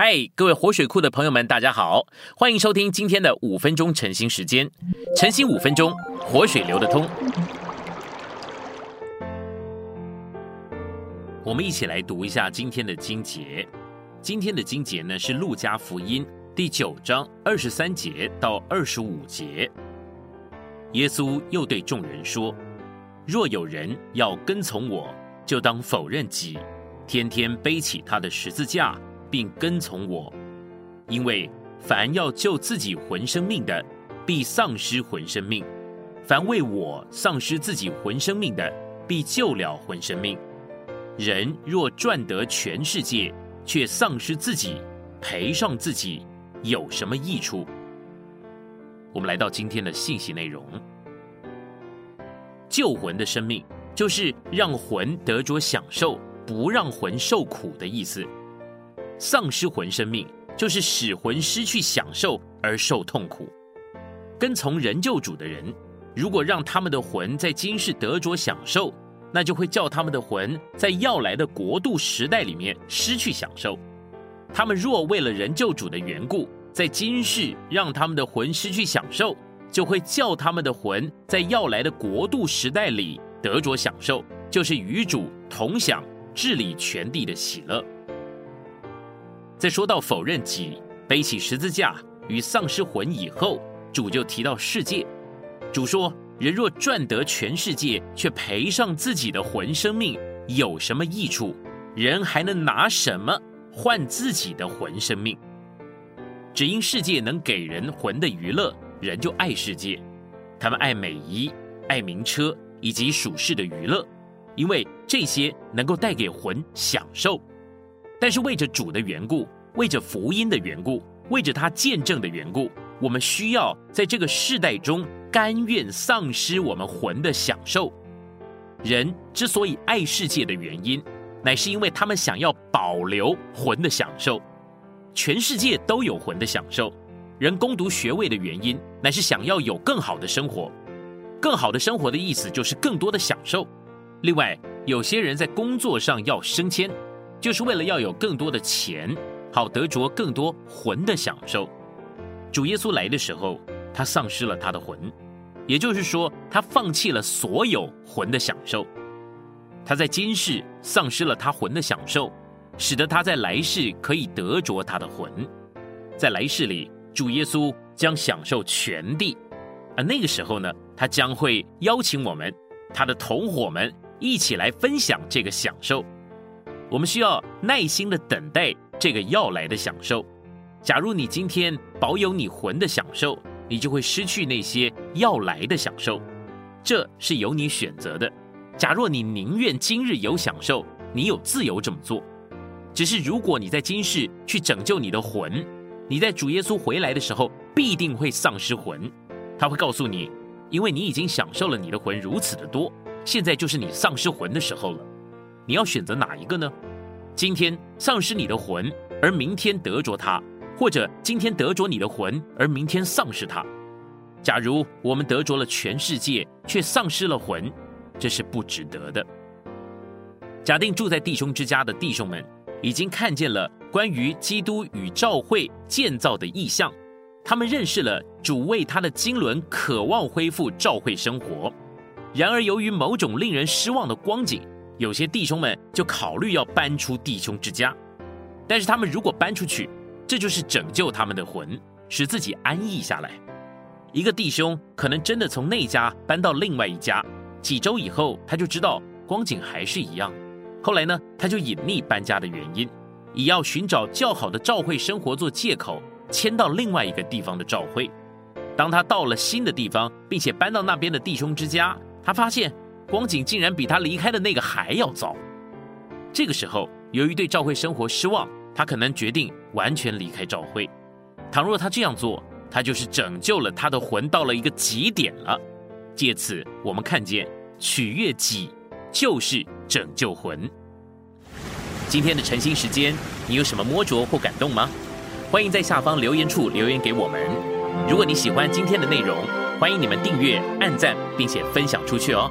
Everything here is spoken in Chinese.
嗨，各位活水库的朋友们，大家好，欢迎收听今天的五分钟晨兴时间。晨兴五分钟，活水流得通。我们一起来读一下今天的经节。今天的经节呢是路加福音第九章二十三节到二十五节。耶稣又对众人说：“若有人要跟从我，就当否认己，天天背起他的十字架。”并跟从我，因为凡要救自己魂生命的，必丧失魂生命；凡为我丧失自己魂生命的，必救了魂生命。人若赚得全世界，却丧失自己，赔上自己，有什么益处？我们来到今天的信息内容：救魂的生命，就是让魂得着享受，不让魂受苦的意思。丧失魂生命，就是使魂失去享受而受痛苦。跟从人救主的人，如果让他们的魂在今世得着享受，那就会叫他们的魂在要来的国度时代里面失去享受。他们若为了人救主的缘故，在今世让他们的魂失去享受，就会叫他们的魂在要来的国度时代里得着享受，就是与主同享治理全地的喜乐。在说到否认己、背起十字架与丧失魂以后，主就提到世界。主说：“人若赚得全世界，却赔上自己的魂生命，有什么益处？人还能拿什么换自己的魂生命？只因世界能给人魂的娱乐，人就爱世界。他们爱美衣、爱名车以及属世的娱乐，因为这些能够带给魂享受。”但是为着主的缘故，为着福音的缘故，为着他见证的缘故，我们需要在这个世代中甘愿丧失我们魂的享受。人之所以爱世界的原因，乃是因为他们想要保留魂的享受。全世界都有魂的享受。人攻读学位的原因，乃是想要有更好的生活。更好的生活的意思就是更多的享受。另外，有些人在工作上要升迁。就是为了要有更多的钱，好得着更多魂的享受。主耶稣来的时候，他丧失了他的魂，也就是说，他放弃了所有魂的享受。他在今世丧失了他魂的享受，使得他在来世可以得着他的魂。在来世里，主耶稣将享受全地，而那个时候呢，他将会邀请我们，他的同伙们一起来分享这个享受。我们需要耐心的等待这个要来的享受。假如你今天保有你魂的享受，你就会失去那些要来的享受。这是由你选择的。假若你宁愿今日有享受，你有自由这么做。只是如果你在今世去拯救你的魂，你在主耶稣回来的时候必定会丧失魂。他会告诉你，因为你已经享受了你的魂如此的多，现在就是你丧失魂的时候了。你要选择哪一个呢？今天丧失你的魂，而明天得着它；或者今天得着你的魂，而明天丧失它。假如我们得着了全世界，却丧失了魂，这是不值得的。假定住在弟兄之家的弟兄们已经看见了关于基督与教会建造的意象，他们认识了主为他的经纶渴望恢复教会生活。然而，由于某种令人失望的光景。有些弟兄们就考虑要搬出弟兄之家，但是他们如果搬出去，这就是拯救他们的魂，使自己安逸下来。一个弟兄可能真的从那家搬到另外一家，几周以后他就知道光景还是一样。后来呢，他就隐匿搬家的原因，以要寻找较好的照会生活做借口，迁到另外一个地方的照会。当他到了新的地方，并且搬到那边的弟兄之家，他发现。光景竟然比他离开的那个还要糟。这个时候，由于对赵慧生活失望，他可能决定完全离开赵慧。倘若他这样做，他就是拯救了他的魂到了一个极点了。借此，我们看见取悦己就是拯救魂。今天的晨兴时间，你有什么摸着或感动吗？欢迎在下方留言处留言给我们。如果你喜欢今天的内容，欢迎你们订阅、按赞，并且分享出去哦。